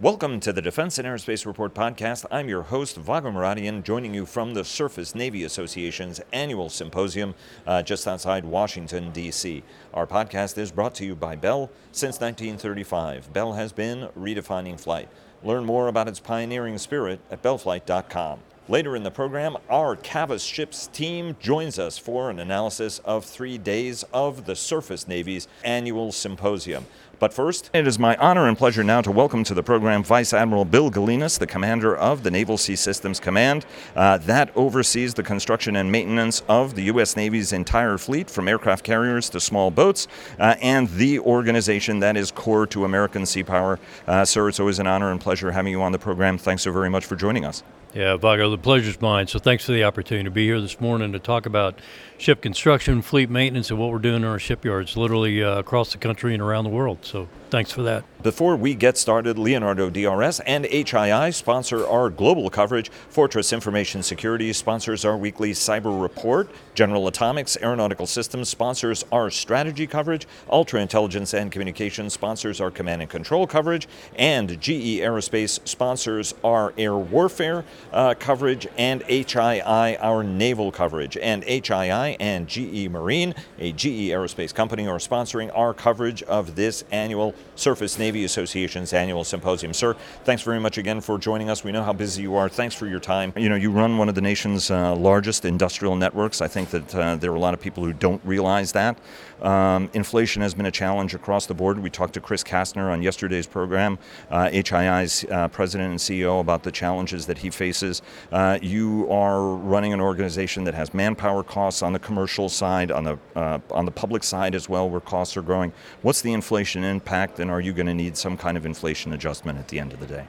Welcome to the Defense and Aerospace Report podcast. I'm your host, Vago Muradian, joining you from the Surface Navy Association's annual symposium uh, just outside Washington, D.C. Our podcast is brought to you by Bell. Since 1935, Bell has been redefining flight. Learn more about its pioneering spirit at bellflight.com. Later in the program, our Cavas Ships team joins us for an analysis of three days of the Surface Navy's annual symposium. But first, it is my honor and pleasure now to welcome to the program Vice Admiral Bill Galinis, the commander of the Naval Sea Systems Command. Uh, that oversees the construction and maintenance of the U.S. Navy's entire fleet, from aircraft carriers to small boats, uh, and the organization that is core to American sea power. Uh, sir, it's always an honor and pleasure having you on the program. Thanks so very much for joining us. Yeah, Vago, the pleasure's mine. So thanks for the opportunity to be here this morning to talk about ship construction, fleet maintenance, and what we're doing in our shipyards, literally uh, across the country and around the world. So thanks for that. Before we get started, Leonardo DRS and HII sponsor our global coverage. Fortress Information Security sponsors our weekly cyber report. General Atomics Aeronautical Systems sponsors our strategy coverage. Ultra Intelligence and Communications sponsors our command and control coverage. And GE Aerospace sponsors our air warfare uh, coverage. And HII our naval coverage. And HII and GE Marine, a GE Aerospace company, are sponsoring our coverage of this annual Surface Navy Association's annual symposium. Sir, thanks very much again for joining us. We know how busy you are. Thanks for your time. You know, you run one of the nation's uh, largest industrial networks. I think that uh, there are a lot of people who don't realize that. Um, inflation has been a challenge across the board. We talked to Chris Kastner on yesterday's program, uh, HII's uh, president and CEO, about the challenges that he faces. Uh, you are running an organization that has manpower costs on the commercial side, on the uh, on the public side as well, where costs are growing. What's the inflation impact, and are you going to need some kind of inflation adjustment at the end of the day?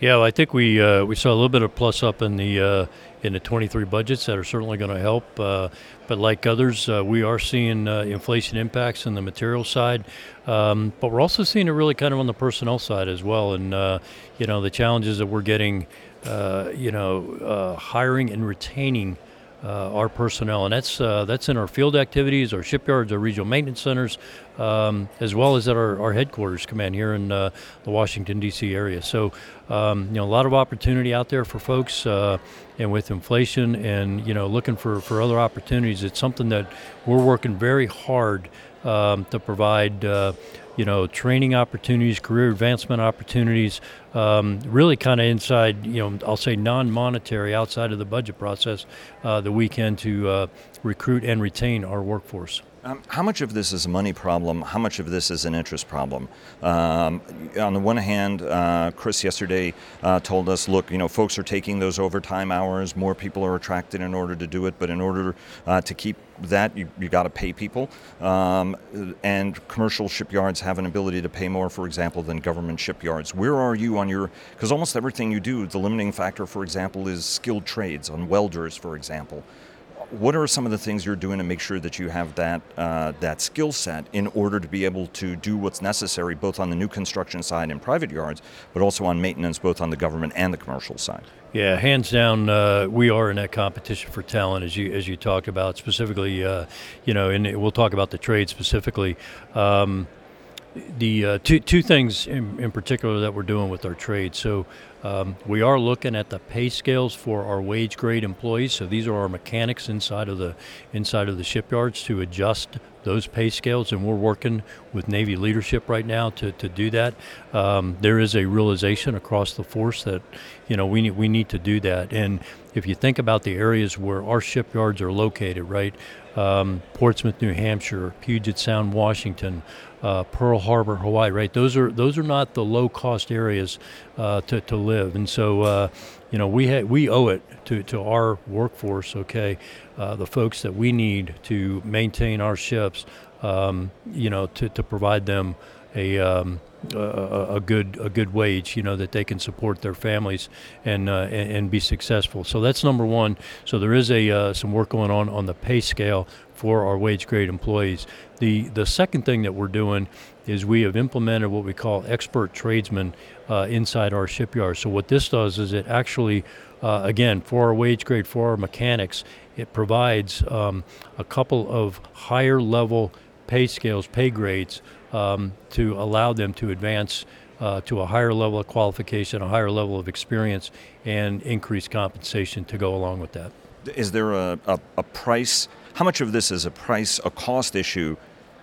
Yeah, well, I think we uh, we saw a little bit of plus up in the uh, in the 23 budgets that are certainly going to help. Uh, but like others, uh, we are seeing uh, inflation impacts in the material side. Um, but we're also seeing it really kind of on the personnel side as well. And uh, you know the challenges that we're getting, you know, hiring and retaining uh, our personnel, and that's uh, that's in our field activities, our shipyards, our regional maintenance centers, um, as well as at our, our headquarters command here in uh, the Washington D.C. area. So, um, you know, a lot of opportunity out there for folks, uh, and with inflation, and you know, looking for for other opportunities. It's something that we're working very hard um, to provide uh, you know, training opportunities, career advancement opportunities, um, really kind of inside, you know, I'll say non-monetary outside of the budget process uh, that we can to uh, recruit and retain our workforce. Um, how much of this is a money problem? How much of this is an interest problem? Um, on the one hand, uh, Chris yesterday uh, told us, look, you know, folks are taking those overtime hours. More people are attracted in order to do it, but in order uh, to keep that, you, you got to pay people. Um, and commercial shipyards have an ability to pay more, for example, than government shipyards. Where are you on your? Because almost everything you do, the limiting factor, for example, is skilled trades on welders, for example what are some of the things you're doing to make sure that you have that uh, that skill set in order to be able to do what's necessary both on the new construction side and private yards, but also on maintenance both on the government and the commercial side? Yeah, hands down, uh, we are in that competition for talent, as you as you talked about specifically. Uh, you know, and we'll talk about the trade specifically. Um, the uh, two two things in, in, particular that we're doing with our trade. So um, we are looking at the pay scales for our wage grade employees. So these are our mechanics inside of the inside of the shipyards to adjust those pay scales, and we're working with Navy leadership right now to, to do that. Um, there is a realization across the force that you know we need, we need to do that. And if you think about the areas where our shipyards are located, right, um, Portsmouth, New Hampshire, Puget Sound, Washington, uh, Pearl Harbor, Hawaii, right? Those are those are not the low cost areas uh, to, to live, and so uh, you know we ha- we owe it to, to our workforce, okay, uh, the folks that we need to maintain our ships, um, you know, to, to provide them a um, a, a, good a good wage, you know, that they can support their families and uh, and, and, be successful. So that's number one. So there is a uh, some work going on on the pay scale for our wage grade employees. The the second thing that we're doing is we have implemented what we call expert tradesmen uh, inside our shipyard. So what this does is it actually uh, again, for our wage grade, for our mechanics, it provides um, a couple of higher level pay scales, pay grades um, to allow them to advance uh, to a higher level of qualification, a higher level of experience, and increased compensation to go along with that. Is there a, a, a price? How much of this is a price, a cost issue,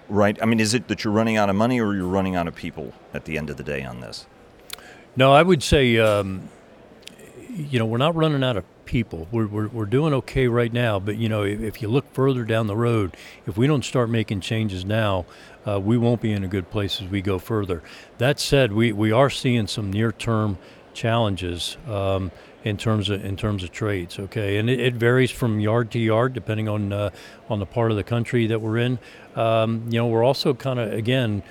right? I mean, is it that you're running out of money or you're running out of people at the end of the day on this? No, I would say, um, you know, we're not running out of people. We're, we're, we're doing okay right now, but you know, if, if, you look further down the road, if we don't start making changes now, uh, we won't be in a good place as we go further. That said, we, we are seeing some near-term challenges um, in terms of in terms of trades. Okay, and it, it varies from yard to yard depending on uh, on the part of the country that we're in. Um, you know, we're also kind of again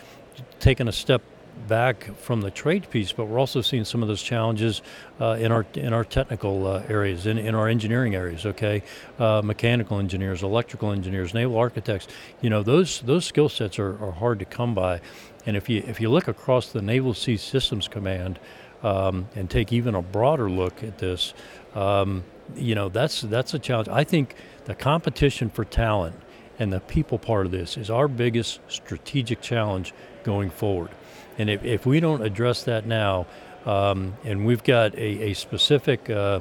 taking a step back from the trade piece, but we're also seeing some of those challenges uh, in our in our technical uh, areas, in, in our engineering areas. Okay, uh, mechanical engineers, electrical engineers, naval architects. You know, those those skill sets are, are hard to come by, and if you if you look across the Naval Sea Systems Command um, and take even a broader look at this, um, you know, that's that's a challenge. I think the competition for talent and the people part of this is our biggest strategic challenge going forward. And if, if we don't address that now, um, and we've got a, a specific uh,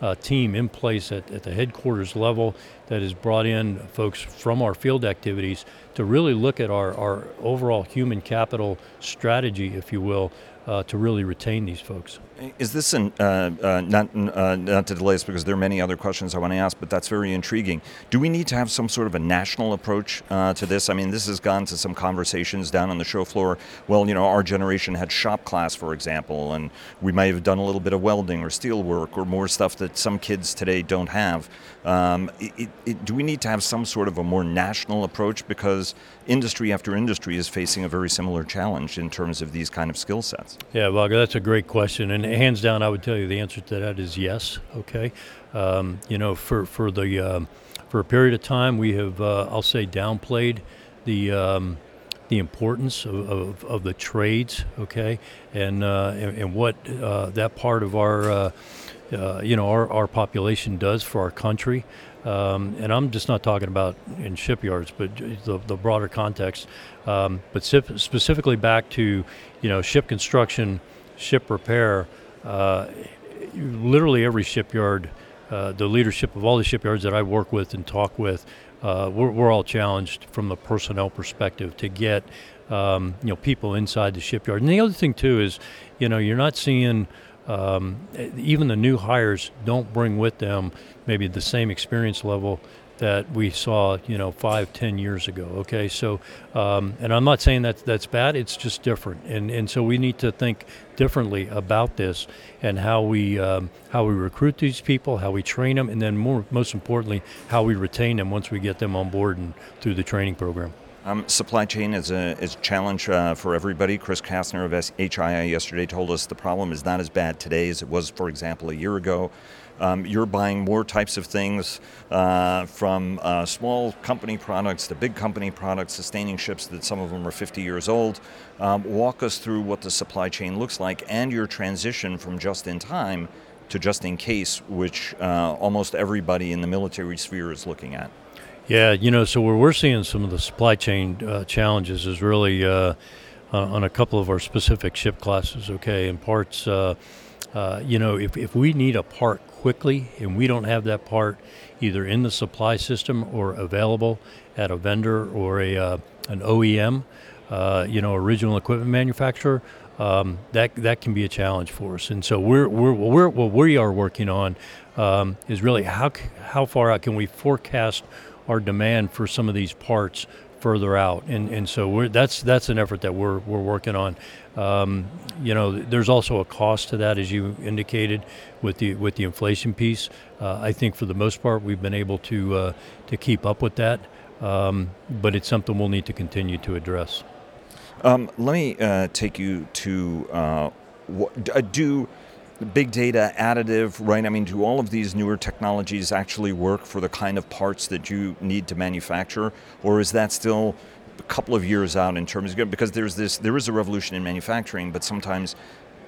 uh, team in place at, at the headquarters level that has brought in folks from our field activities to really look at our, our overall human capital strategy, if you will, uh, to really retain these folks. Is this an, uh, uh, not uh, not to delay us because there are many other questions I want to ask, but that's very intriguing. Do we need to have some sort of a national approach uh, to this? I mean, this has gone to some conversations down on the show floor. Well, you know, our generation had shop class, for example, and we might have done a little bit of welding or steel work or more stuff that some kids today don't have. Um, it, it, do we need to have some sort of a more national approach because industry after industry is facing a very similar challenge in terms of these kind of skill sets? Yeah, Vago, that's a great question, and hands down, I would tell you the answer to that is yes. Okay, um, you know, for for the um, for a period of time, we have uh, I'll say downplayed the um, the importance of, of, of, the trades. Okay, and uh, and, and, what uh, that part of our uh, uh, you know our, our population does for our country. Um, and I'm just not talking about in shipyards, but the, the broader context. Um, but specifically back to, you know, ship construction, ship repair. Uh, literally every shipyard, uh, the leadership of all the shipyards that I work with and talk with, uh, we're, we're, all challenged from the personnel perspective to get, um, you know, people inside the shipyard. And the other thing too is, you know, you're not seeing um, even the new hires don't bring with them maybe the same experience level that we saw, you know, five, ten years ago. Okay, so, um, and I'm not saying that that's bad. It's just different, and and so we need to think differently about this and how we um, how we recruit these people, how we train them, and then more most importantly, how we retain them once we get them on board and through the training program. Um, supply chain is a, is a challenge uh, for everybody. Chris Kastner of HII yesterday told us the problem is not as bad today as it was, for example, a year ago. Um, you're buying more types of things uh, from uh, small company products to big company products, sustaining ships that some of them are 50 years old. Um, walk us through what the supply chain looks like and your transition from just in time to just in case, which uh, almost everybody in the military sphere is looking at. Yeah, you know, so where we're seeing some of the supply chain uh, challenges is really uh, on a couple of our specific ship classes, okay, and parts. Uh, uh, you know, if, if we need a part quickly and we don't have that part either in the supply system or available at a vendor or a uh, an OEM, uh, you know, original equipment manufacturer, um, that that can be a challenge for us. And so we're we're, we're what we are working on um, is really how how far out can we forecast our demand for some of these parts further out, and and so that's that's an effort that we're we're working on. Um, you know, there's also a cost to that, as you indicated, with the with the inflation piece. Uh, I think for the most part, we've been able to uh, to keep up with that, um, but it's something we'll need to continue to address. Um, let me uh, take you to uh, what, do big data, additive, right? I mean, do all of these newer technologies actually work for the kind of parts that you need to manufacture, or is that still a couple of years out in terms of because there's this there is a revolution in manufacturing, but sometimes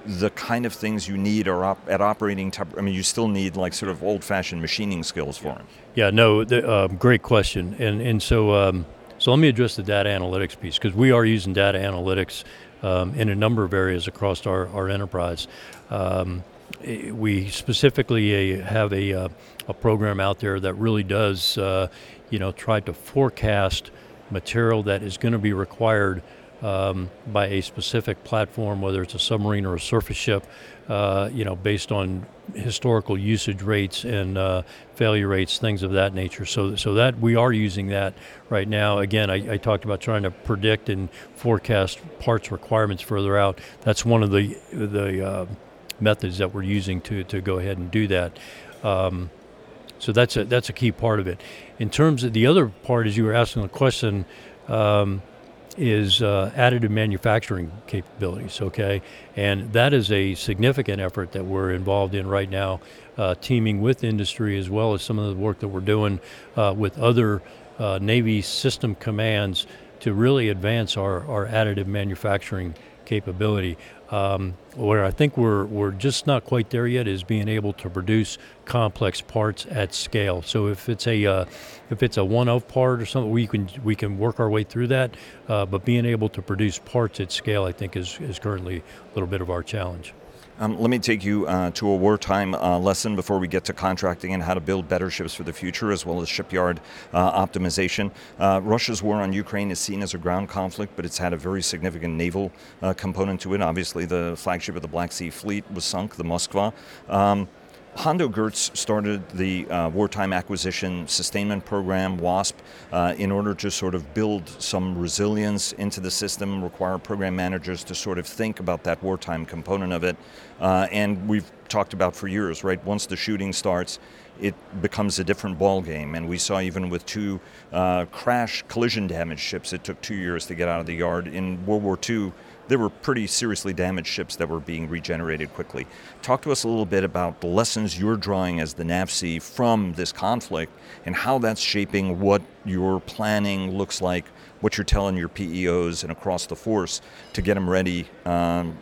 the kind of things you need are op- at operating. I mean, you still need like sort of old-fashioned machining skills for them. Yeah, no, the, uh, great question, and and so. Um, so let me address the data analytics piece because we are using data analytics um, in a number of areas across our, our enterprise. Um, eh, we specifically uh, have a, uh, a program out there that really does, uh, you know, try to forecast material that is going to be required um, by a specific platform, whether it's a submarine or a surface ship, uh, you know, based on historical usage rates and uh, failure rates, things of that nature. So, so that we are using that right now. Again, I, I, talked about trying to predict and forecast parts requirements further out. That's one of the the uh, methods that we're using to to go ahead and do that. Um, so that's a that's a key part of it. In terms of the other part, as you were asking the question. Um, is uh, additive manufacturing capabilities, okay? And that is a significant effort that we're involved in right now, uh, teaming with industry as well as some of the work that we're doing uh, with other uh, Navy system commands to really advance our, our additive manufacturing capability. Um, where I think we're, we're just not quite there yet is being able to produce complex parts at scale. So if it's a uh, if it's a one-of part or something, we can we can work our way through that. Uh, but being able to produce parts at scale, I think, is is currently a little bit of our challenge. Um, let me take you uh, to a wartime uh, lesson before we get to contracting and how to build better ships for the future, as well as shipyard uh, optimization. Uh, Russia's war on Ukraine is seen as a ground conflict, but it's had a very significant naval uh, component to it. Obviously, the flagship of the Black Sea Fleet was sunk, the Moskva. Um, Hondo Geurts started the uh, wartime acquisition sustainment program, WASP, uh, in order to sort of build some resilience into the system, require program managers to sort of think about that wartime component of it. Uh, and we've talked about for years, right? Once the shooting starts, it becomes a different ball game. And we saw even with two uh, crash collision damage ships, it took two years to get out of the yard. In World War II, there were pretty seriously damaged ships that were being regenerated quickly. Talk to us a little bit about the lessons you're drawing as the NAVSEA from this conflict and how that's shaping what your planning looks like, what you're telling your PEOs and across the force to get them ready um,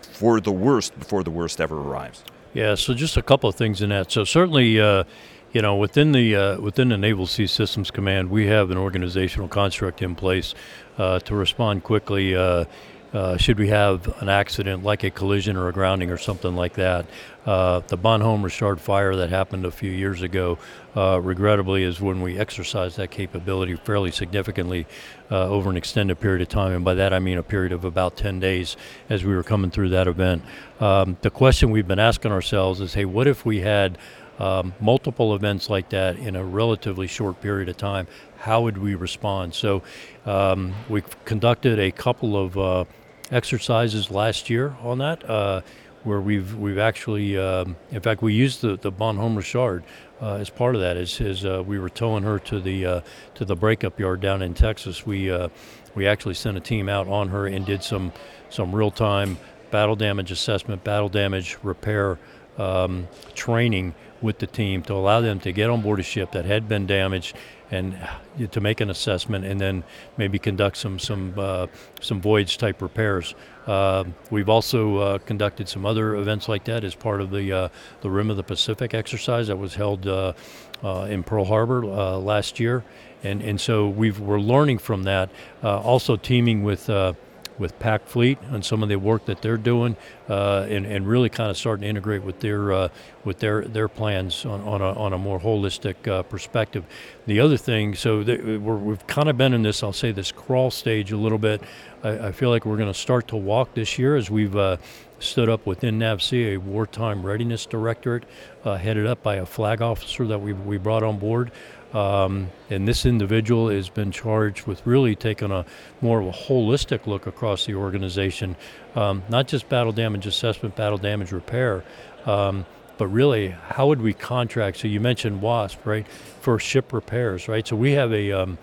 for the worst before the worst ever arrives. Yeah, so just a couple of things in that. So certainly, uh, you know, within the uh, within the Naval Sea Systems Command, we have an organizational construct in place uh, to respond quickly. Uh, should we have an accident like a collision or a grounding or something like that. Uh, the Bonhomme Richard fire that happened a few years ago, uh, regrettably, is when we exercised that capability fairly significantly uh, over an extended period of time. And by that I mean a period of about 10 days as we were coming through that event. Um, the question we've been asking ourselves is hey, what if we had um, multiple events like that in a relatively short period of time? How would we respond? So um, we've conducted a couple of uh, exercises last year on that, uh, where we've we've actually, um, in fact, we used the the Bonhomme Richard uh, as part of that. As, as uh, we were towing her to the uh, to the breakup yard down in Texas, we uh, we actually sent a team out on her and did some some real time battle damage assessment, battle damage repair um, training with the team to allow them to get on board a ship that had been damaged and to make an assessment and then maybe conduct some some uh, some voyage type repairs. Uh, we've also uh, conducted some other events like that as part of the uh, the Rim of the Pacific exercise that was held uh, uh, in Pearl Harbor last year, and and so we are learning from that. also teaming with with Pac Fleet and some of the work that they're doing, uh, and, and really kind of starting to integrate with their uh, with their their plans on, on, a, on a more holistic uh, perspective. The other thing, so we have kind of been in this, I'll say this crawl stage a little bit. I, I feel like we're going to start to walk this year as we've uh, stood up within NAVSEA a wartime readiness directorate, uh, headed up by a flag officer that we we brought on board. Um, and this individual has been charged with really taking a more of a holistic look across the organization, um, not just battle damage assessment, battle damage repair, um, but really how would we contract? So you mentioned WASP, right, for ship repairs, right? So we have a um,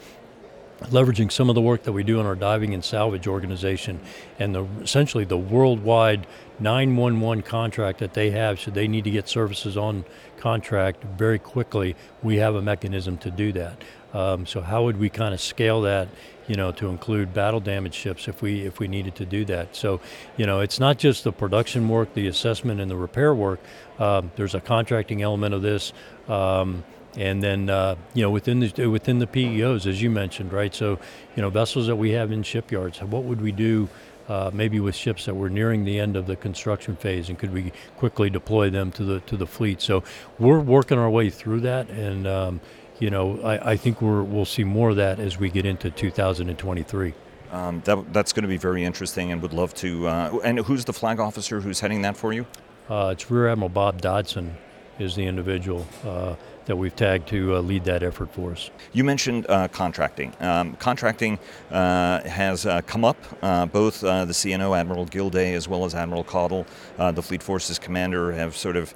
leveraging some of the work that we do in our diving and salvage organization and the, essentially the worldwide 911 contract that they have should they need to get services on contract very quickly we have a mechanism to do that. Um, so how would we kind of scale that you know to include battle damage ships if we if we needed to do that? So you know it's not just the production work the assessment and the repair work. Um, there's a contracting element of this um, and then uh, you know within the within the PEOs, as you mentioned, right? So you know vessels that we have in shipyards, what would we do uh, maybe with ships that were nearing the end of the construction phase, and could we quickly deploy them to the to the fleet? So we're working our way through that, and um, you know I, I think we're, we'll see more of that as we get into 2023. Um, that, that's going to be very interesting, and would love to. Uh, and who's the flag officer who's heading that for you? Uh, it's Rear Admiral Bob Dodson is the individual uh, that we've tagged to uh, lead that effort for us. You mentioned uh, contracting. Um, contracting uh, has uh, come up. Uh, both the CNO, Admiral Gilday, as well as Admiral Caudle, the Fleet Forces commander, have sort of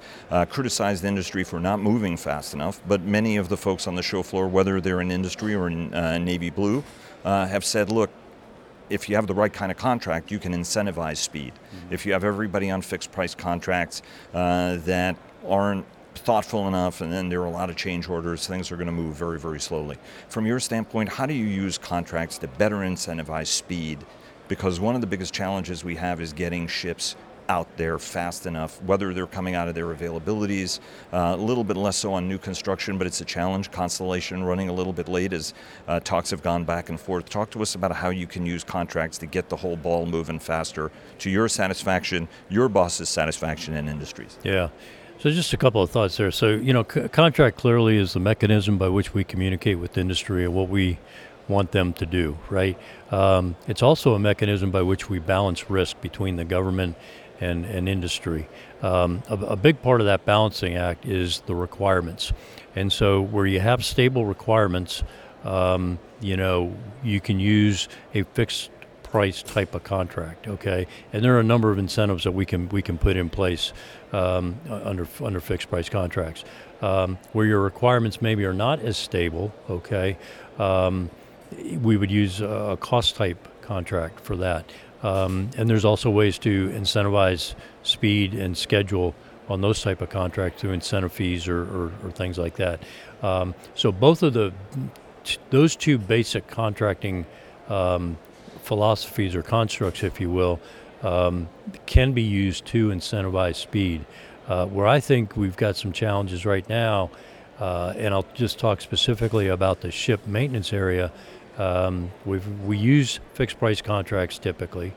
criticized the industry for not moving fast enough. But many of the folks on the show floor, whether they're in industry or in Navy Blue, have said, look, if you have the right kind of contract, you can incentivize speed. Mm-hmm. If you have everybody on fixed price contracts uh, that aren't thoughtful enough and then there are a lot of change orders, things are going to move very, very slowly. From your standpoint, how do you use contracts to better incentivize speed? Because one of the biggest challenges we have is getting ships out there fast enough, whether they're coming out of their availabilities, uh, a little bit less so on new construction, but it's a challenge. Constellation running a little bit late as uh, talks have gone back and forth. Talk to us about how you can use contracts to get the whole ball moving faster to your satisfaction, your boss's satisfaction, and industries. Yeah. So just a couple of thoughts there. So you know, c- contract clearly is the mechanism by which we communicate with industry and what we want them to do. Right. Um, it's also a mechanism by which we balance risk between the government and, and industry. Um, a, a, big part of that balancing act is the requirements. And so, where you have stable requirements, um, you know, you can use a fixed price type of contract. Okay, and there are a number of incentives that we can we can put in place um, under under fixed price contracts. Um, where your requirements maybe are not as stable. Okay, um, we would use a cost type contract for that. Um, and there's also ways to incentivize speed and schedule on those type of contracts through incentive fees or, or, or things like that. Um, so both of the those two basic contracting um, philosophies or constructs, if you will, um, can be used to incentivize speed. Uh, where I think we've got some challenges right now, uh, and I'll just talk specifically about the ship maintenance area um, we we use fixed price contracts typically.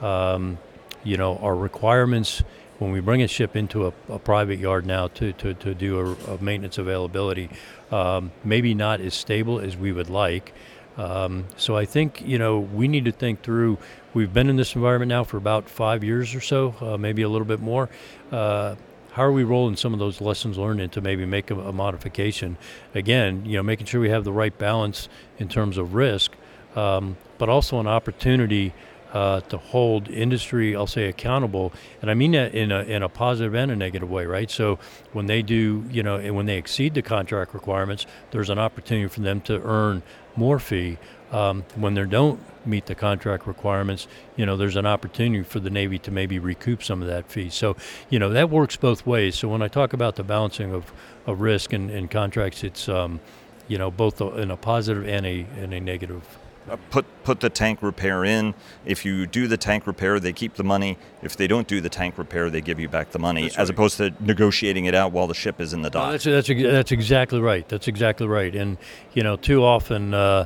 Um, you know, our requirements when we bring a ship into a, a private yard now to, to, to do a, a maintenance availability, um, maybe not as stable as we would like. Um, so I think you know we need to think through. We've been in this environment now for about five years or so, uh, maybe a little bit more. Uh, how are we rolling some of those lessons learned into maybe make a, a, modification? Again, you know, making sure we have the right balance in terms of risk, um, but also an opportunity uh, to hold industry, I'll say, accountable, and I mean that in a in a positive and a negative way, right? So when they do, you know, and when they exceed the contract requirements, there's an opportunity for them to earn more fee. Um, when they don't meet the contract requirements, you know, there's an opportunity for the Navy to maybe recoup some of that fee. So, you know, that works both ways. So when I talk about the balancing of, of risk and, and contracts, it's, um, you know, both in a positive and a, and a negative. Uh, put put the tank repair in. If you do the tank repair, they keep the money. If they don't do the tank repair, they give you back the money, as opposed to negotiating it out while the ship is in the dock. No, that's, that's that's exactly right. That's exactly right. And you know, too often. Uh,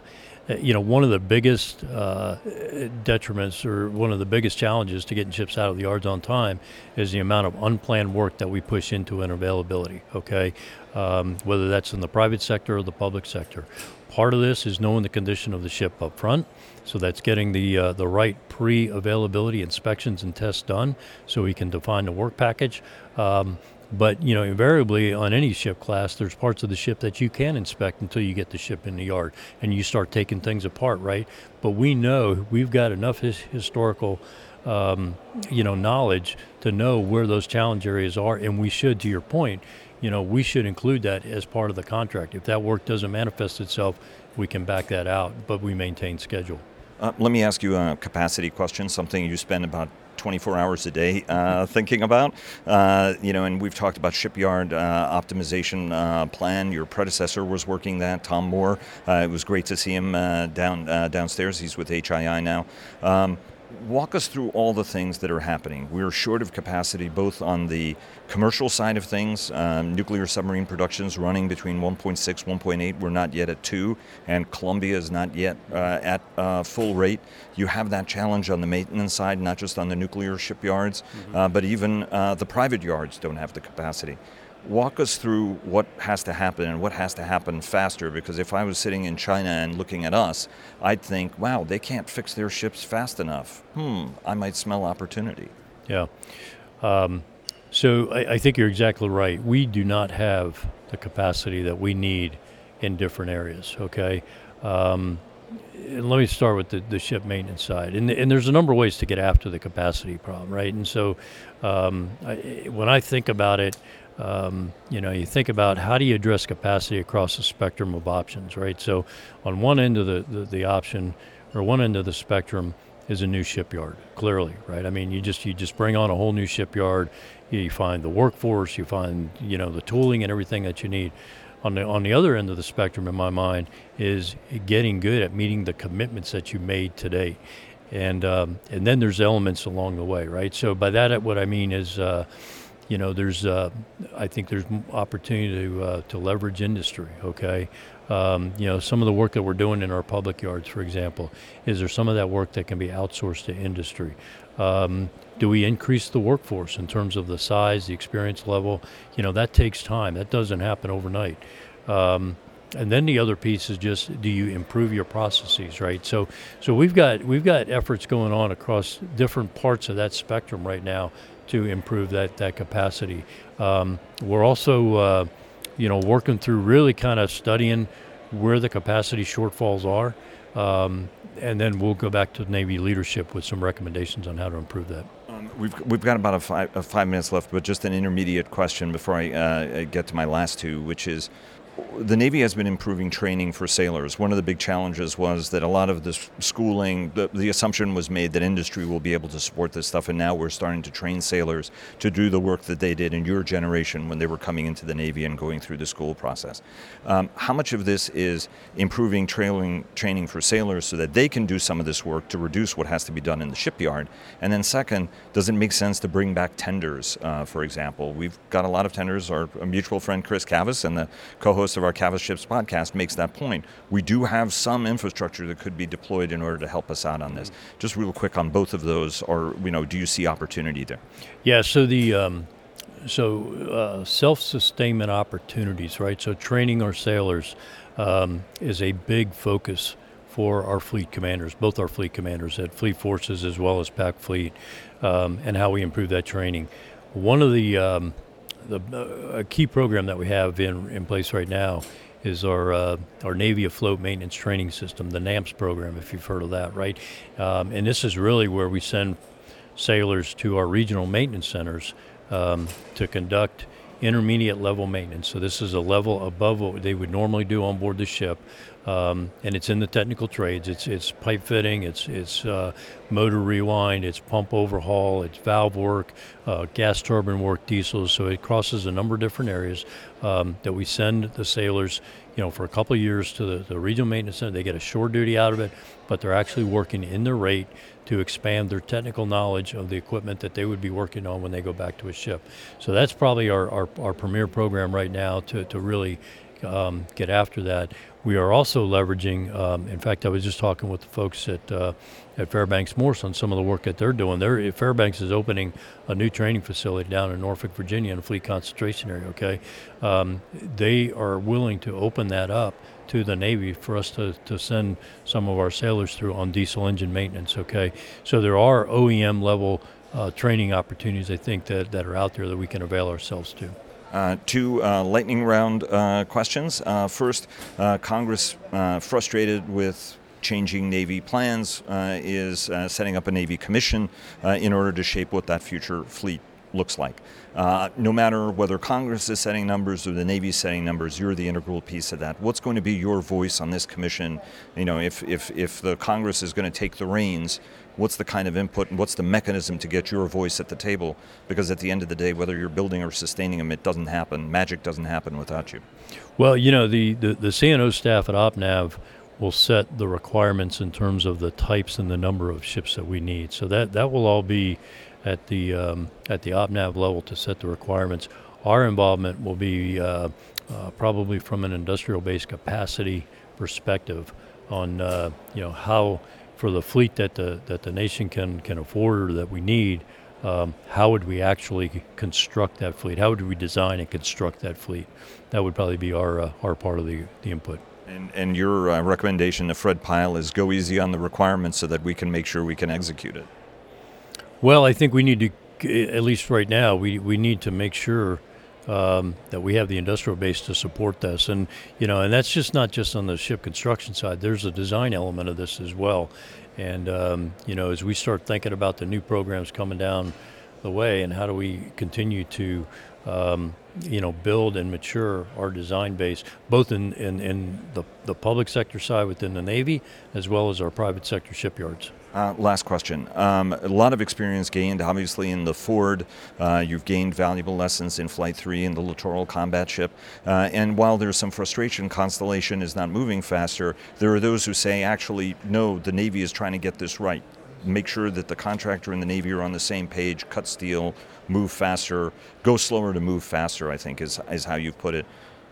you know, one of the biggest uh, detriments or one of the biggest challenges to getting ships out of the yards on time is the amount of unplanned work that we push into an availability, okay? Um, whether that's in the private sector or the public sector. Part of this is knowing the condition of the ship up front. So that's getting the uh, the right pre-availability inspections and tests done, so we can define the work package. Um, but you know, invariably on any ship class, there's parts of the ship that you can inspect until you get the ship in the yard and you start taking things apart, right? But we know we've got enough his, historical, um, you know, knowledge to know where those challenge areas are, and we should, to your point, you know, we should include that as part of the contract. If that work doesn't manifest itself, we can back that out, but we maintain schedule. Uh, let me ask you a capacity question, something you spend about 24 hours a day uh, thinking about. Uh, you know, and we've talked about shipyard uh, optimization uh, plan. Your predecessor was working that, Tom Moore. Uh, it was great to see him down downstairs. He's with HII now. Um, walk us through all the things that are happening. We're short of capacity both on the commercial side of things. Um, nuclear submarine production is running between 1.6, 1.8. We're not yet at 2, and Columbia is not yet uh, at uh, full rate. You have that challenge on the maintenance side, not just on the nuclear shipyards, mm-hmm. uh, but even uh, the private yards don't have the capacity walk us through what has to happen and what has to happen faster because if I was sitting in China and looking at us, I'd think, wow, they can't fix their ships fast enough. Hmm, I might smell opportunity. Yeah. Um, so I, I, think you're exactly right. We do not have the capacity that we need in different areas, okay? Um, let me start with the, the ship maintenance side. And, and, there's a number of ways to get after the capacity problem, right? And so um, I, when I think about it, um, you know, you think about how do you address capacity across the spectrum of options, right? So, on one end of the, the, the, option, or one end of the spectrum, is a new shipyard. Clearly, right? I mean, you just you just bring on a whole new shipyard. You find the workforce, you find you know the tooling and everything that you need. On the on the other end of the spectrum, in my mind, is getting good at meeting the commitments that you made today, and um, and then there's elements along the way, right? So by that, what I mean is. Uh, you know, there's, uh, I think there's opportunity to, uh, to leverage industry, okay? Um, you know, some of the work that we're doing in our public yards, for example, is there some of that work that can be outsourced to industry? Um, do we increase the workforce in terms of the size, the experience level? You know, that takes time. That doesn't happen overnight. Um, and then the other piece is just do you improve your processes right so so we've got we've got efforts going on across different parts of that spectrum right now to improve that that capacity. Um, we're also, uh, you know, working through really kind of studying where the capacity shortfalls are, um, and then we'll go back to Navy leadership with some recommendations on how to improve that. Um, we've, we've got about a five, a five minutes left, but just an intermediate question before I uh, get to my last two, which is the Navy has been improving training for sailors. One of the big challenges was that a lot of the schooling, the, the, assumption was made that industry will be able to support this stuff, and now we're starting to train sailors to do the work that they did in your generation when they were coming into the Navy and going through the school process. Um, how much of this is improving training, training for sailors so that they can do some of this work to reduce what has to be done in the shipyard? And then, second, does it make sense to bring back tenders, uh, for example? We've got a lot of tenders. Our mutual friend Chris Cavas and the co host host of our Cavas Ships podcast makes that point. We do have some infrastructure that could be deployed in order to help us out on this. Just real quick on both of those, or you know, do you see opportunity there? Yeah. So the um, so uh, self-sustainment opportunities, right? So training our sailors um, is a big focus for our fleet commanders, both our fleet commanders at Fleet Forces as well as PAC Fleet, um, and how we improve that training. One of the um, the uh, a key program that we have in in place right now is our uh, our Navy afloat maintenance training system, the NAMTS program, if you've heard of that, right? Um, and this is really where we send sailors to our regional maintenance centers um, to conduct intermediate level maintenance. So this is a level above what they would normally do on board the ship, um, and it's in the technical trades. It's it's pipe fitting, it's it's uh, motor rewind, it's pump overhaul, it's valve work, uh, gas turbine work, diesels. So it crosses a number of different areas um, that we send the sailors, you know, for a couple of years to the, the regional maintenance center. They get a shore duty out of it, but they're actually working in their rate to expand their technical knowledge of the equipment that they would be working on when they go back to a ship. So that's probably our, our, our premier program right now to, to really um, get after that. We are also leveraging. Um, in fact, I was just talking with the folks at uh, at Fairbanks Morse on some of the work that they're doing. They're, Fairbanks is opening a new training facility down in Norfolk, Virginia, in a fleet concentration area. Okay, um, they are willing to open that up to the Navy for us to, to send some of our sailors through on diesel engine maintenance. Okay, so there are OEM level uh, training opportunities I think that, that are out there that we can avail ourselves to. Uh, two uh, lightning round uh, questions. First, Congress, frustrated with changing Navy plans, is setting up a Navy commission in order to shape what that future fleet looks like. Uh, no matter whether Congress is setting numbers or the Navy is setting numbers, you're the integral piece of that. What's going to be your voice on this commission? You know, if, if, if the Congress is going to take the reins, what's the kind of input and what's the mechanism to get your voice at the table? Because at the end of the day, whether you're building or sustaining them, it doesn't happen. Magic doesn't happen without you. Well, you know, the, the, the CNO staff at OPNAV will set the requirements in terms of the types and the number of ships that we need. So that that will all be at the um, at the OPNAV level to set the requirements. Our involvement will be uh, uh, probably from an industrial base capacity perspective on uh, you know how for the fleet that the that the nation can can afford or that we need. Um, how would we actually construct that fleet? How would we design and construct that fleet? That would probably be our uh, our part of the, the input. And, and your uh, recommendation to Fred Pyle is go easy on the requirements so that we can make sure we can execute it. Well, I think we need to, at least right now, we, we need to make sure um, that we have the industrial base to support this. And, you know, and that's just not just on the ship construction side. There's a design element of this as well. And, um, you know, as we start thinking about the new programs coming down the way and how do we continue to um, you know, build and mature our design base, both in, in, in the, the public sector side within the Navy, as well as our private sector shipyards. Uh, last question. Um, a lot of experience gained, obviously, in the Ford. Uh, you've gained valuable lessons in Flight 3 and the Littoral Combat Ship. Uh, and while there's some frustration, Constellation is not moving faster, there are those who say, actually, no, the Navy is trying to get this right make sure that the contractor and the Navy are on the same page, cut steel, move faster, go slower to move faster, I think is, is how you've put it.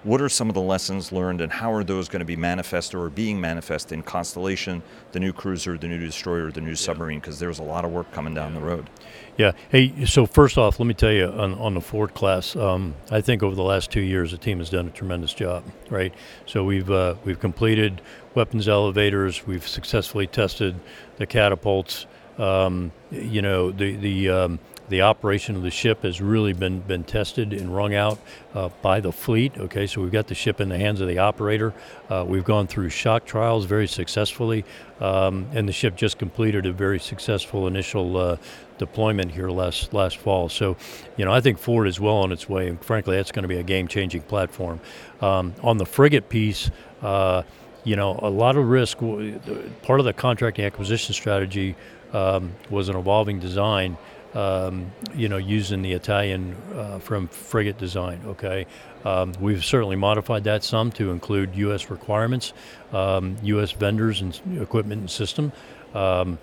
What are some of the lessons learned and how are those going to be manifest or being manifest in Constellation, the new cruiser, the new destroyer, the new yeah. submarine? Because there's a lot of work coming down the road. Yeah. Hey, so first off, let me tell you on, on the Ford class, um, I think over the last two years, the team has done a tremendous job, right? So we've, uh, we've completed weapons elevators, we've successfully tested the catapults. Um, you know, the, the, um, the operation of the ship has really been, been tested and wrung out uh, by the fleet. Okay, so we've got the ship in the hands of the operator. Uh, we've gone through shock trials very successfully, um, and the ship just completed a very successful initial uh, deployment here last last fall. So, you know, I think Ford is well on its way, and frankly, that's going to be a game-changing platform. Um, on the frigate piece uh, you know, a lot of risk. Part of the contracting acquisition strategy um, was an evolving design um, you know, using the Italian uh, FREMM frigate design. Okay, um, we've certainly modified that some to include U.S. requirements, um, U.S. vendors and equipment and system. Um,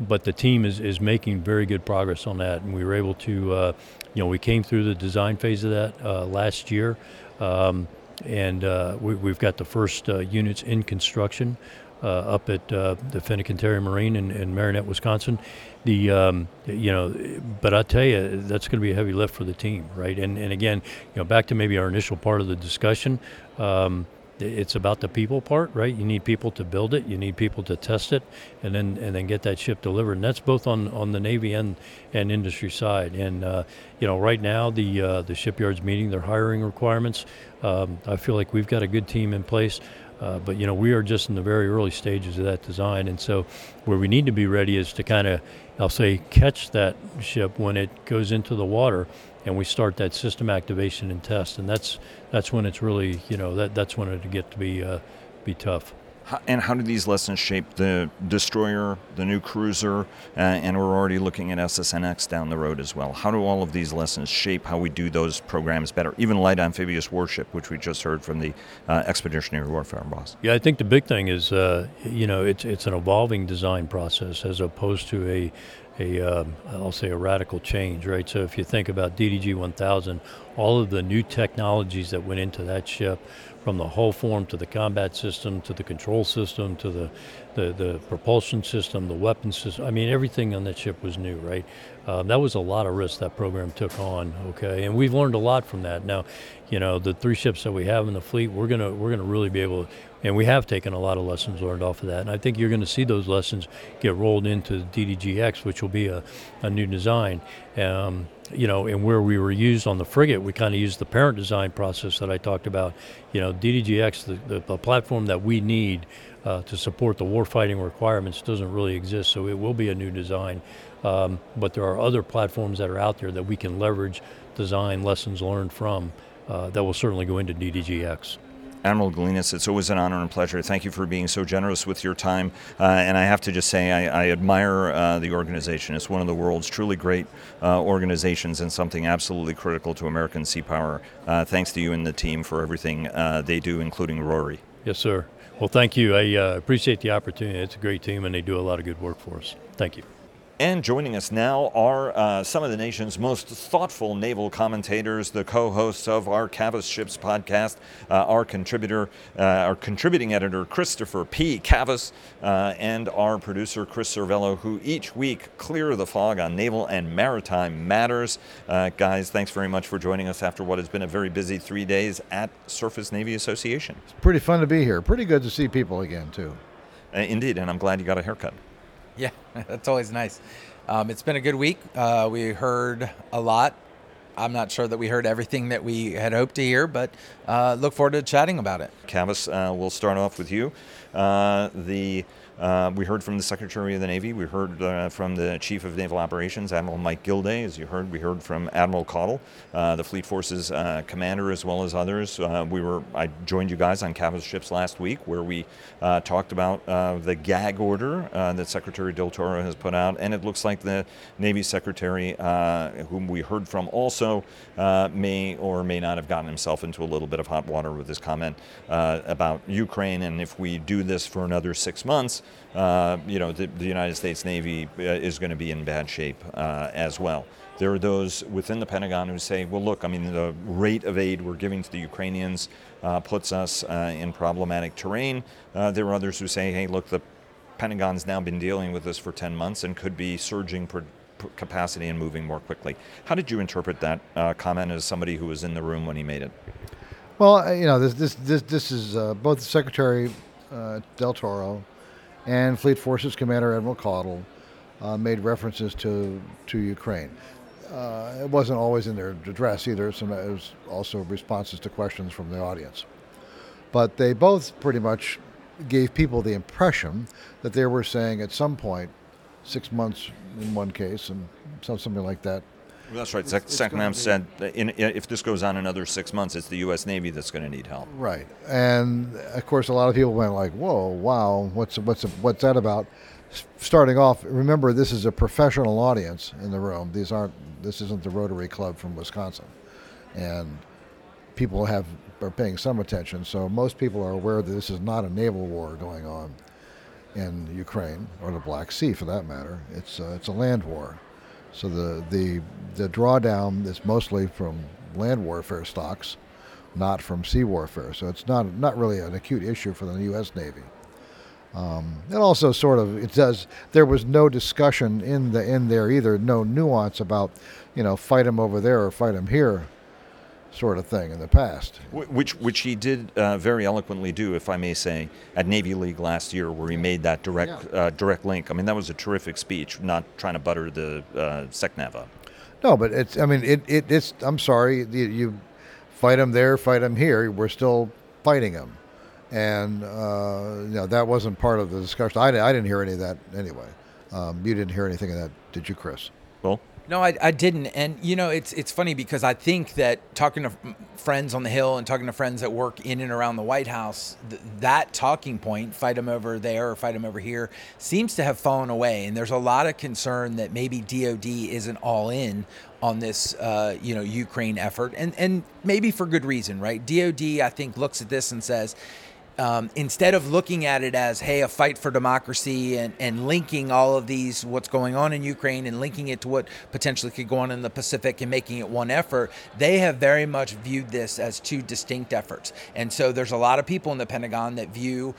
but the team is, is making very good progress on that, and we were able to, uh, you know, we came through the design phase of that uh, last year, um, and uh, we, have got the first uh, units in construction. Uh, up at uh, the Fincantieri Marine in, in Marinette, Wisconsin. The um, you know, but I tell you, that's going to be a heavy lift for the team, right? And and again, you know, back to maybe our initial part of the discussion. Um, it's about the people part, right? You need people to build it, you need people to test it, and then and then get that ship delivered. And that's both on, on the Navy and, and industry side. And uh, you know, right now the uh, the shipyards meeting their hiring requirements. Um, I feel like we've got a good team in place. Uh, but you know, we are just in the very early stages of that design, and so where we need to be ready is to kind of, I'll say, catch that ship when it goes into the water, and we start that system activation and test, and that's that's when it's really, you know, that that's when it get to be uh, be tough. And how do these lessons shape the destroyer, the new cruiser, uh, and we're already looking at SSNX down the road as well? How do all of these lessons shape how we do those programs better? Even light amphibious warship, which we just heard from the uh, expeditionary warfare boss. Yeah, I think the big thing is, uh, you know, it's it's an evolving design process as opposed to a a um, I'll say a radical change, right? So if you think about DDG 1000, all of the new technologies that went into that ship from the hull form to the combat system to the control system to the, the, the propulsion system, the weapon system. I mean, everything on that ship was new, right? Um, that was a lot of risk that program took on, okay? And we've learned a lot from that. Now, you know, the three ships that we have in the fleet, we're gonna we're gonna really be able, to, and we have taken a lot of lessons learned off of that. And I think you're to see those lessons get rolled into DDGX, which will be a, a new design. Um, you know, and where we were used on the frigate, we kind of used the parent design process that I talked about. You know, DDGX, the, the, the platform that we need uh, to support the warfighting requirements, doesn't really exist. So it will be a new design. Um, but there are other platforms that are out there that we can leverage design lessons learned from uh, that will certainly go into DDGX. Admiral Galinis, it's always an honor and pleasure. Thank you for being so generous with your time. Uh, and I have to just say, I, I admire uh, the organization. It's one of the world's truly great uh, organizations and something absolutely critical to American sea power. Uh, thanks to you and the team for everything uh, they do, including Rory. Yes, sir. Well, thank you. I uh, appreciate the opportunity. It's a great team, and they do a lot of good work for us. Thank you. And joining us now are uh, some of the nation's most thoughtful naval commentators, the co-hosts of our Cavas Ships podcast, uh, our contributor, uh, our contributing editor Christopher P. Cavas, uh, and our producer Chris Cervello, who each week clear the fog on naval and maritime matters. Uh, guys, thanks very much for joining us after what has been a very busy three days at Surface Navy Association. It's pretty fun to be here. Pretty good to see people again too. Uh, indeed, and I'm glad you got a haircut. Yeah, that's always nice. Um, it's been a good week. Uh, we heard a lot. I'm not sure that we heard everything that we had hoped to hear, but uh, look forward to chatting about it. Cavas, uh, we'll start off with you. Uh, the uh, we heard from the Secretary of the Navy. We heard uh, from the Chief of Naval Operations, Admiral Mike Gilday. As you heard, we heard from Admiral Caudle, uh, the Fleet Forces uh, commander, as well as others. Uh, we were I joined you guys on Cavas ships last week, where we uh, talked about the gag order that Secretary Del Toro has put out, and it looks like the Navy Secretary, whom we heard from, also may or may not have gotten himself into a little bit of hot water with his comment about Ukraine, and if we do this for another six months uh, you know, the, the, United States Navy uh, is going to be in bad shape uh, as well. There are those within the Pentagon who say, well, look, I mean, the rate of aid we're giving to the Ukrainians uh, puts us uh, in problematic terrain. Uh, there are others who say, hey, look, the Pentagon's now been dealing with this for 10 months and could be surging capacity and moving more quickly. How did you interpret that comment as somebody who was in the room when he made it? Well, you know, this this this, this is both Secretary Del Toro and Fleet Forces Commander Admiral Caudle uh, made references to to Ukraine. Uh, it wasn't always in their address either. Some, it was also responses to questions from the audience. But they both pretty much gave people the impression that they were saying at some point, six months in one case, and something like that, well, that's right. Sec- SECNAV said in, if this goes on another six months, it's the U.S. Navy that's going to need help. Right, and of course, a lot of people went like, "Whoa, wow, what's what's what's that about?" Starting off, remember this is a professional audience in the room. These aren't. This isn't the Rotary Club from Wisconsin, and people have are paying some attention. So most people are aware that this is not a naval war going on in Ukraine or the Black Sea, for that matter. It's uh, it's a land war so the, the, the drawdown is mostly from land warfare stocks, not from sea warfare. So it's not, not really an acute issue for the U.S. Navy. Um, it also sort of it does. There was no discussion in the in there either. No nuance about, you know, fight them over there or fight them here sort of thing in the past. Which, which he did uh, very eloquently do, if I may say, at Navy League last year, where he made that direct yeah. uh, direct link. I mean, that was a terrific speech. Not trying to butter the uh, SECNAV No, but it's. I mean, it, it it's. I'm sorry. You, you fight them there, fight them here. We're still fighting them, and uh, you know that wasn't part of the discussion. I, I didn't hear any of that anyway. Um, you didn't hear anything of that, did you, Chris? Well. No, I, I didn't. And, you know, it's it's funny because I think that talking to friends on the Hill and talking to friends that work in and around the White House, th- that talking point, fight them over there or fight them over here, seems to have fallen away. And there's a lot of concern that maybe DOD isn't all in on this, uh, you know, Ukraine effort. And, and maybe for good reason, right? DOD, I think, looks at this and says, um, instead of looking at it as, hey, a fight for democracy and, and linking all of these, what's going on in Ukraine and linking it to what potentially could go on in the Pacific and making it one effort, they have very much viewed this as two distinct efforts. And so there's a lot of people in the Pentagon that view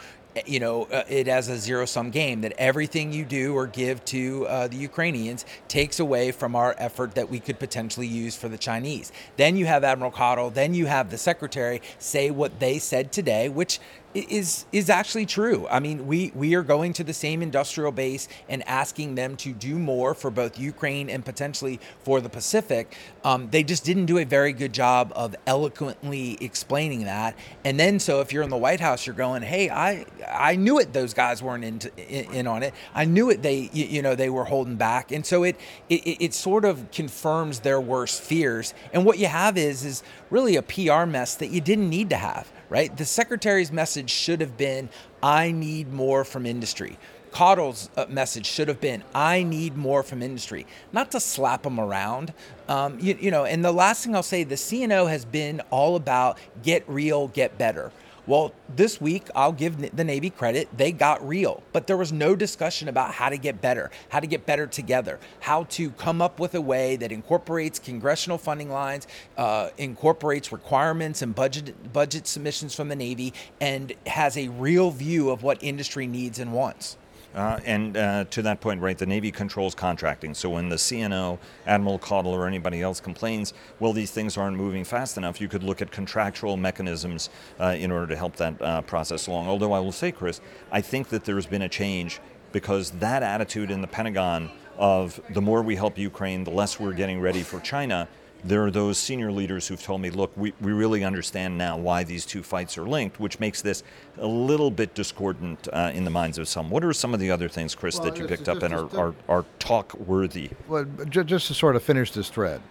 you know, uh, it as a zero sum game that everything you do or give to uh, the Ukrainians takes away from our effort that we could potentially use for the Chinese. Then you have Admiral Caudle, then you have the secretary say what they said today, which is is actually true. I mean, we we are going to the same industrial base and asking them to do more for both Ukraine and potentially for the Pacific. Um, they just didn't do a very good job of eloquently explaining that. And then, so if you're in the White House, you're going, "Hey, I I knew it. Those guys weren't in, in, in on it. I knew it. They you, you, know they were holding back." And so it, it it sort of confirms their worst fears. And what you have is is really a PR mess that you didn't need to have right? The secretary's message should have been, I need more from industry. Caudle's uh, message should have been, I need more from industry, not to slap them around. Um, you, you know, and the last thing I'll say, the CNO has been all about get real, get better. Well, this week, I'll give the Navy credit. They got real, but there was no discussion about how to get better, how to get better together, how to come up with a way that incorporates congressional funding lines, uh, incorporates requirements and budget, budget submissions from the Navy, and has a real view of what industry needs and wants. Uh, and uh, to that point, right, the Navy controls contracting. So when the CNO, Admiral Caudle, or anybody else complains, well, these things aren't moving fast enough, you could look at contractual mechanisms uh, in order to help that uh, process along. Although I will say, Chris, I think that there's been a change because that attitude in the Pentagon of the more we help Ukraine, the less we're getting ready for China there are those senior leaders who've told me, look, we, we really understand now why these two fights are linked, which makes this a little bit discordant uh, in the minds of some. What are some of the other things, Chris, well, that you picked up and are, are, are talk worthy? Well, just to sort of finish this thread.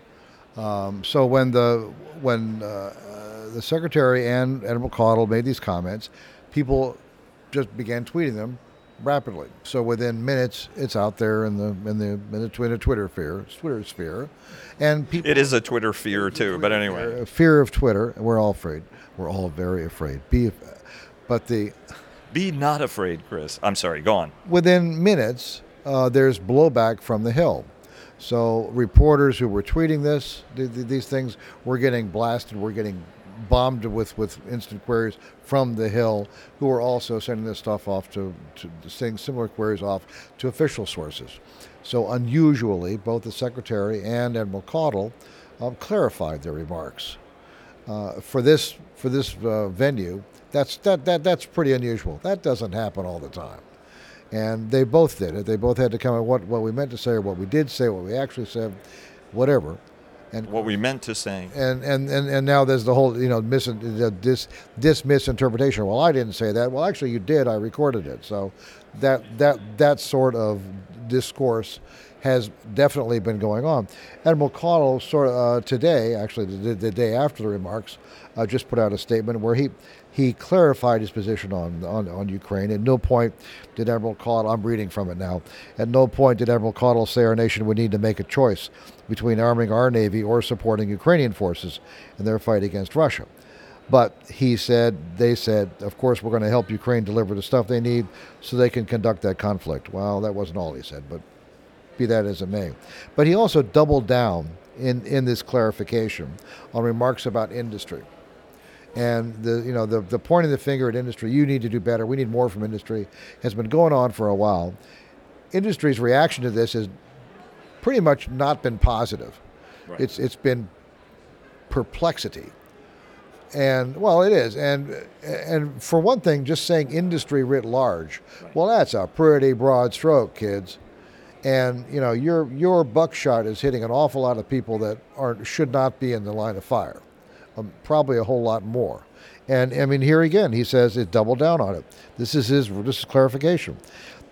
Um, so when the when uh, uh, the secretary and Admiral Caudle made these comments, people just began tweeting them rapidly. So within minutes, it's out there in the in the in the Twitter Twitter sphere, Twitter sphere, and people. It is a Twitter fear too, but anyway. Fear of Twitter. We're all afraid. We're all very afraid. Be, but the. Be not afraid, Chris. I'm sorry. Go on. Within minutes, uh, there's blowback from the Hill. So reporters who were tweeting this, these things, were getting blasted. We're getting bombed with, with instant queries from the Hill, who are also sending this stuff off to, to sending similar queries off to official sources. So unusually, both the Secretary and Admiral Caudle um, clarified their remarks. Uh, for this for this uh, venue, that's that, that that's pretty unusual. That doesn't happen all the time. And they both did it. They both had to come up what what we meant to say or what we did say, what we actually said, whatever. And what we meant to say. And and, and, and now there's the whole you know mis- this this misinterpretation. Well, I didn't say that. Well, actually, you did. I recorded it. So that that that sort of discourse has definitely been going on. Admiral Caudle, sort of uh, today, actually the, the, day after the remarks, uh, just put out a statement where he he clarified his position on, on, on Ukraine. At no point did Admiral Caudle, I'm reading from it now, at no point did Admiral Caudle say our nation would need to make a choice between arming our Navy or supporting Ukrainian forces in their fight against Russia. But he said, they said, of course, we're going to help Ukraine deliver the stuff they need so they can conduct that conflict. Well, that wasn't all he said, but be that as it may. But he also doubled down in, in this clarification on remarks about industry. And the you know the the pointing the finger at industry, you need to do better. We need more from industry, has been going on for a while. Industry's reaction to this has pretty much not been positive. Right. It's it's been perplexity. And well, it is. And and for one thing, just saying industry writ large, right. well, that's a pretty broad stroke, kids. And you know, your your buckshot is hitting an awful lot of people that are should not be in the line of fire um, probably a whole lot more. And I mean, here again, he says it doubled down on it. This is his this is clarification.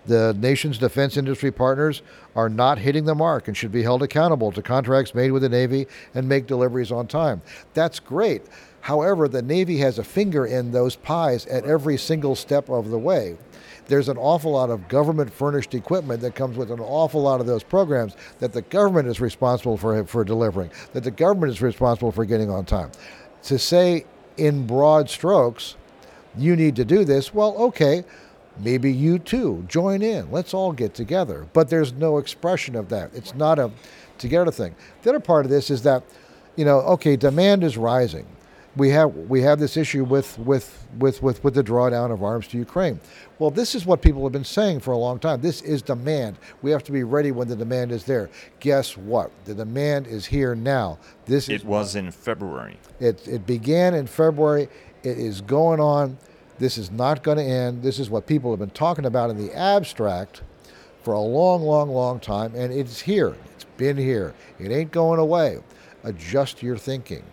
The nation's defense industry partners are not hitting the mark and should be held accountable to contracts made with the Navy and make deliveries on time. That's great. However, the Navy has a finger in those pies at every single step of the way there's an awful lot of government furnished equipment that comes with an awful lot of those programs that the government is responsible for, for delivering, that the government is responsible for getting on time. To say in broad strokes, you need to do this, well, okay, maybe you too join in. Let's all get together. But there's no expression of that. It's not a together thing. The other part of this is that, you know, okay, demand is rising we have we have this issue with with with with with the drawdown of arms to Ukraine. Well, this is what people have been saying for a long time. This is demand. We have to be ready when the demand is there. Guess what? The demand is here now. This it was in February. It it began in February. It is going on. This is not going to end. This is what people have been talking about in the abstract for a long, long, long time, and it's here. It's been here. It ain't going away. Adjust your thinking.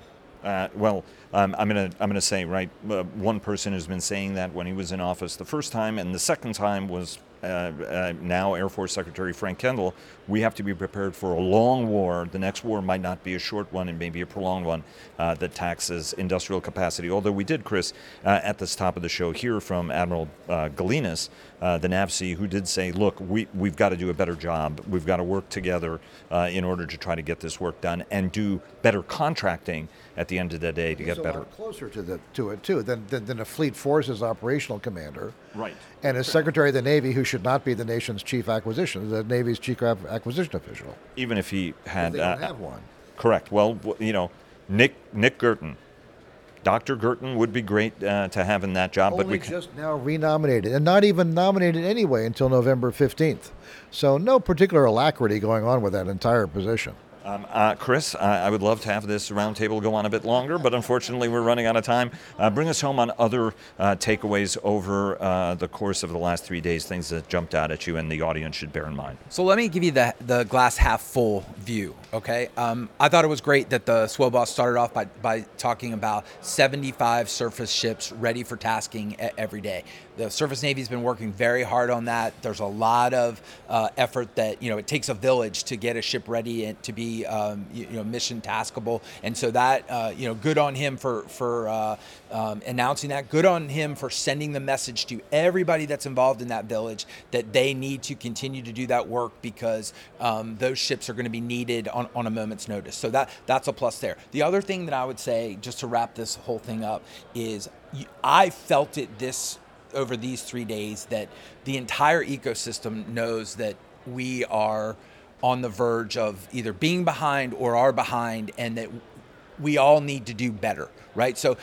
Uh, well, um, I'm gonna I'm gonna say right. Uh, one person has been saying that when he was in office the first time, and the second time was uh, uh, now Air Force Secretary Frank Kendall, we have to be prepared for a long war. The next war might not be a short one, and maybe a prolonged one uh, that taxes industrial capacity. Although we did, Chris, uh, at the top of the show, hear from Admiral uh, Galinis, uh, the NAVSEA, who did say, "Look, we we've got to do a better job. We've got to work together uh, in order to try to get this work done and do better contracting." At the end of the day, to He's get a better. lot closer to the to it too than, than than a fleet forces operational commander. Right. And a Secretary of the Navy, who should not be the nation's chief acquisition, the Navy's chief acquisition official. Even if he had, They don't uh, have one. Correct. Well, you know, Nick Nick Guertin, Dr. Guertin would be great uh, to have in that job, but Only we c- just now renominated, and not even nominated anyway until November fifteenth. So no particular alacrity going on with that entire position. Um, uh, Chris, I I would love to have this roundtable go on a bit longer, but unfortunately we're running out of time. Uh, bring us home on other uh, takeaways over uh, the course of the last three days, things that jumped out at you and the audience should bear in mind. So let me give you the the glass half full view. Okay, um, I thought it was great that the SWO boss started off by, by talking about 75 surface ships ready for tasking every day. The Surface Navy's been working very hard on that. There's a lot of uh, effort that you know it takes a village to get a ship ready and to be um, you, you know mission taskable, and so that uh, you know good on him for for uh, um, announcing that. Good on him for sending the message to everybody that's involved in that village that they need to continue to do that work because um, those ships are going to be needed on, on a moment's notice. So that that's a plus there. The other thing that I would say, just to wrap this whole thing up, is I felt it this over these three days that the entire ecosystem knows that we are on the verge of either being behind or are behind, and that we all need to do better, right? So,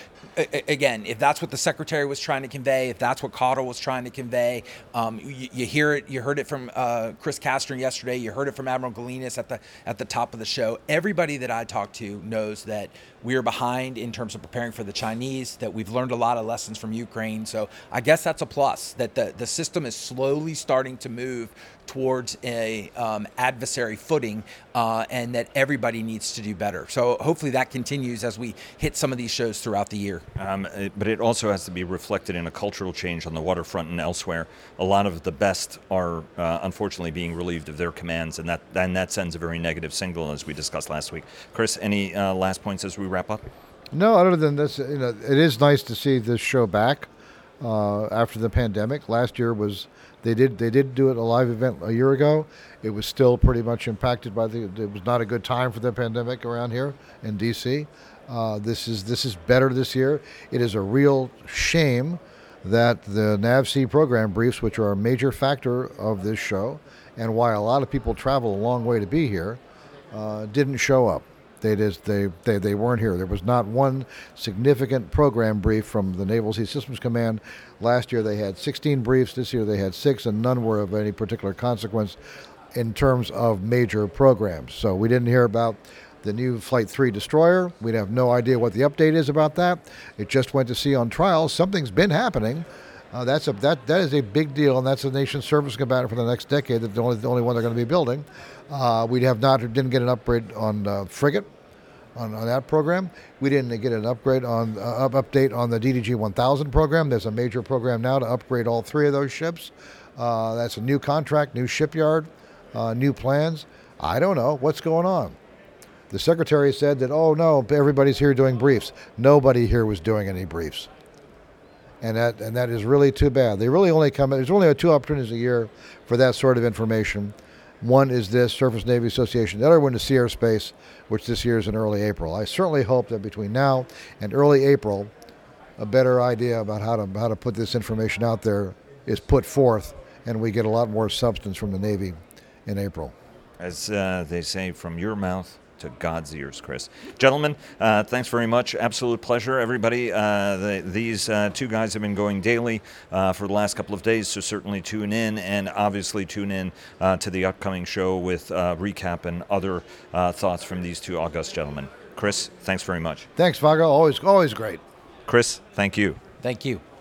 again, if that's what the secretary was trying to convey, if that's what Caudle was trying to convey, um, you, you hear it. You heard it from uh, Chris Kastner yesterday. You heard it from Admiral Galinis at the at the top of the show. Everybody that I talk to knows that we are behind in terms of preparing for the Chinese. That we've learned a lot of lessons from Ukraine. So I guess that's a plus. That the the system is slowly starting to move towards a um, adversary footing, uh, and that everybody needs to do better. So hopefully that continues as we hit some of these shows throughout the year. Um, but it also has to be reflected in a cultural change on the waterfront and elsewhere. A lot of the best are uh, unfortunately being relieved of their commands, and that and that sends a very negative signal, as we discussed last week. Chris, any uh, last points as we wrap up? No, other than this, you know, it is nice to see this show back uh, after the pandemic. Last year was they did they did do it a live event a year ago. It was still pretty much impacted by the. It was not a good time for the pandemic around here in DC. Uh, this is this is better this year. It is a real shame that the NAVSEA program briefs, which are a major factor of this show, and why a lot of people travel a long way to be here, uh, didn't show up. They just they, they they weren't here. There was not one significant program brief from the Naval Sea Systems Command. Last year they had 16 briefs. This year they had six, and none were of any particular consequence in terms of major programs. So we didn't hear about the new Flight 3 destroyer. We have no idea what the update is about that. It just went to sea on trial. Something's been happening. Uh, that's a that that is a big deal, and that's a nation's surface combatant for the next decade. That's the only the only one they're going to be building. Uh, we have not didn't get an upgrade on uh, frigate on, on that program. We didn't get an upgrade on uh, up, update on the DDG 1000 program. There's a major program now to upgrade all three of those ships. Uh, that's a new contract, new shipyard, uh, new plans. I don't know what's going on. The secretary said that oh no, everybody's here doing briefs. Nobody here was doing any briefs and that and that is really too bad. They really only come. There's only two opportunities a year for that sort of information. One is this Surface Navy Association. The other one is Sea Air Space, which this year is in early April. I certainly hope that between now and early April, a better idea about how to how to put this information out there is put forth, and we get a lot more substance from the Navy in April. As uh, they say, from your mouth to God's ears, Chris. Gentlemen, uh, thanks very much. Absolute pleasure, everybody. Uh, the, these uh, two guys have been going daily uh, for the last couple of days, so certainly tune in and obviously tune in uh, to the upcoming show with uh, recap and other uh, thoughts from these two august gentlemen. Chris, thanks very much. Thanks, Vago. Always always great. Chris, thank you. Thank you.